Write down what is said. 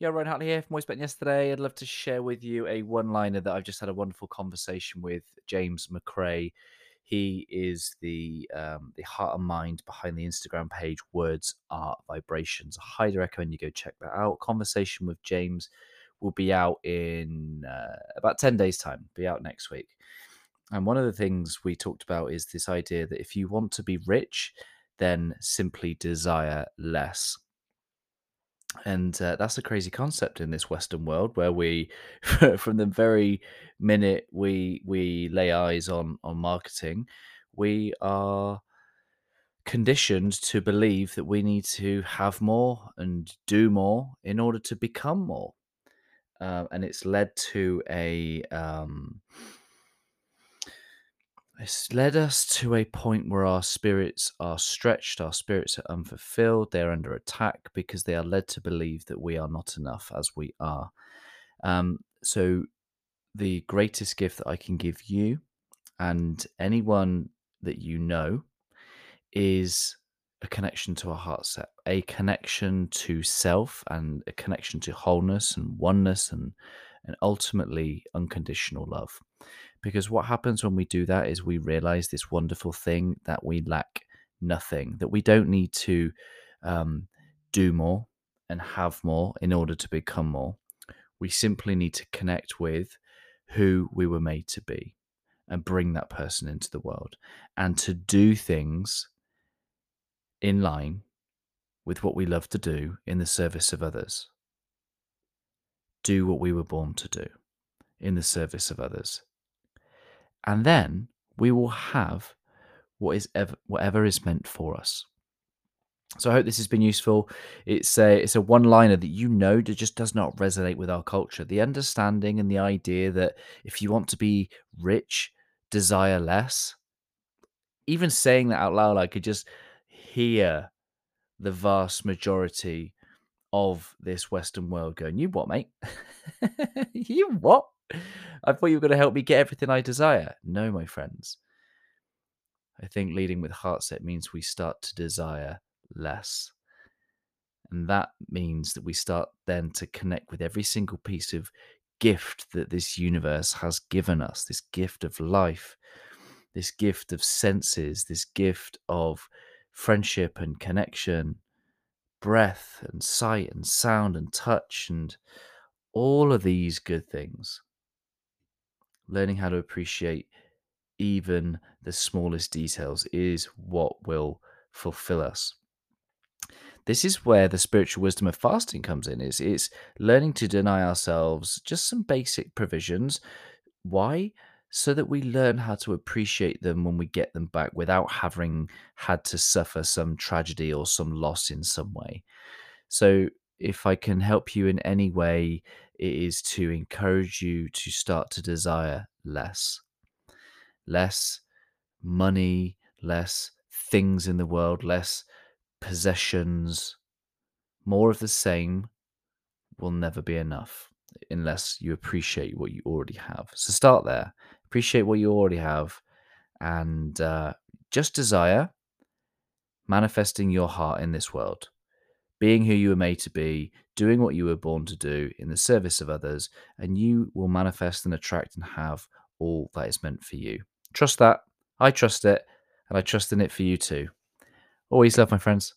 Yeah, Ryan Hartley here from Bet Yesterday. I'd love to share with you a one-liner that I've just had a wonderful conversation with James McRae. He is the um, the heart and mind behind the Instagram page Words Are Vibrations. I highly recommend you go check that out. Conversation with James will be out in uh, about ten days' time. Be out next week. And one of the things we talked about is this idea that if you want to be rich, then simply desire less and uh, that's a crazy concept in this western world where we from the very minute we we lay eyes on on marketing we are conditioned to believe that we need to have more and do more in order to become more. Uh, and it's led to a um, it's led us to a point where our spirits are stretched, our spirits are unfulfilled, they're under attack because they are led to believe that we are not enough as we are. Um, so, the greatest gift that I can give you and anyone that you know is a connection to a heart set, a connection to self, and a connection to wholeness and oneness, and and ultimately unconditional love. Because what happens when we do that is we realize this wonderful thing that we lack nothing, that we don't need to um, do more and have more in order to become more. We simply need to connect with who we were made to be and bring that person into the world and to do things in line with what we love to do in the service of others. Do what we were born to do in the service of others and then we will have what is ever, whatever is meant for us. So I hope this has been useful. It's a it's a one liner that you know that just does not resonate with our culture. The understanding and the idea that if you want to be rich, desire less. Even saying that out loud, I could just hear the vast majority of this Western world going, "You what, mate? you what? I thought you were going to help me get everything I desire. No, my friends. I think leading with heart set means we start to desire less. And that means that we start then to connect with every single piece of gift that this universe has given us this gift of life, this gift of senses, this gift of friendship and connection, breath and sight and sound and touch, and all of these good things learning how to appreciate even the smallest details is what will fulfill us. This is where the spiritual wisdom of fasting comes in. Is it's learning to deny ourselves just some basic provisions. Why? So that we learn how to appreciate them when we get them back without having had to suffer some tragedy or some loss in some way. So if I can help you in any way, it is to encourage you to start to desire less. Less money, less things in the world, less possessions. More of the same will never be enough unless you appreciate what you already have. So start there. Appreciate what you already have and uh, just desire manifesting your heart in this world being who you were made to be, doing what you were born to do in the service of others, and you will manifest and attract and have all that is meant for you. Trust that. I trust it, and I trust in it for you too. Always love, my friends.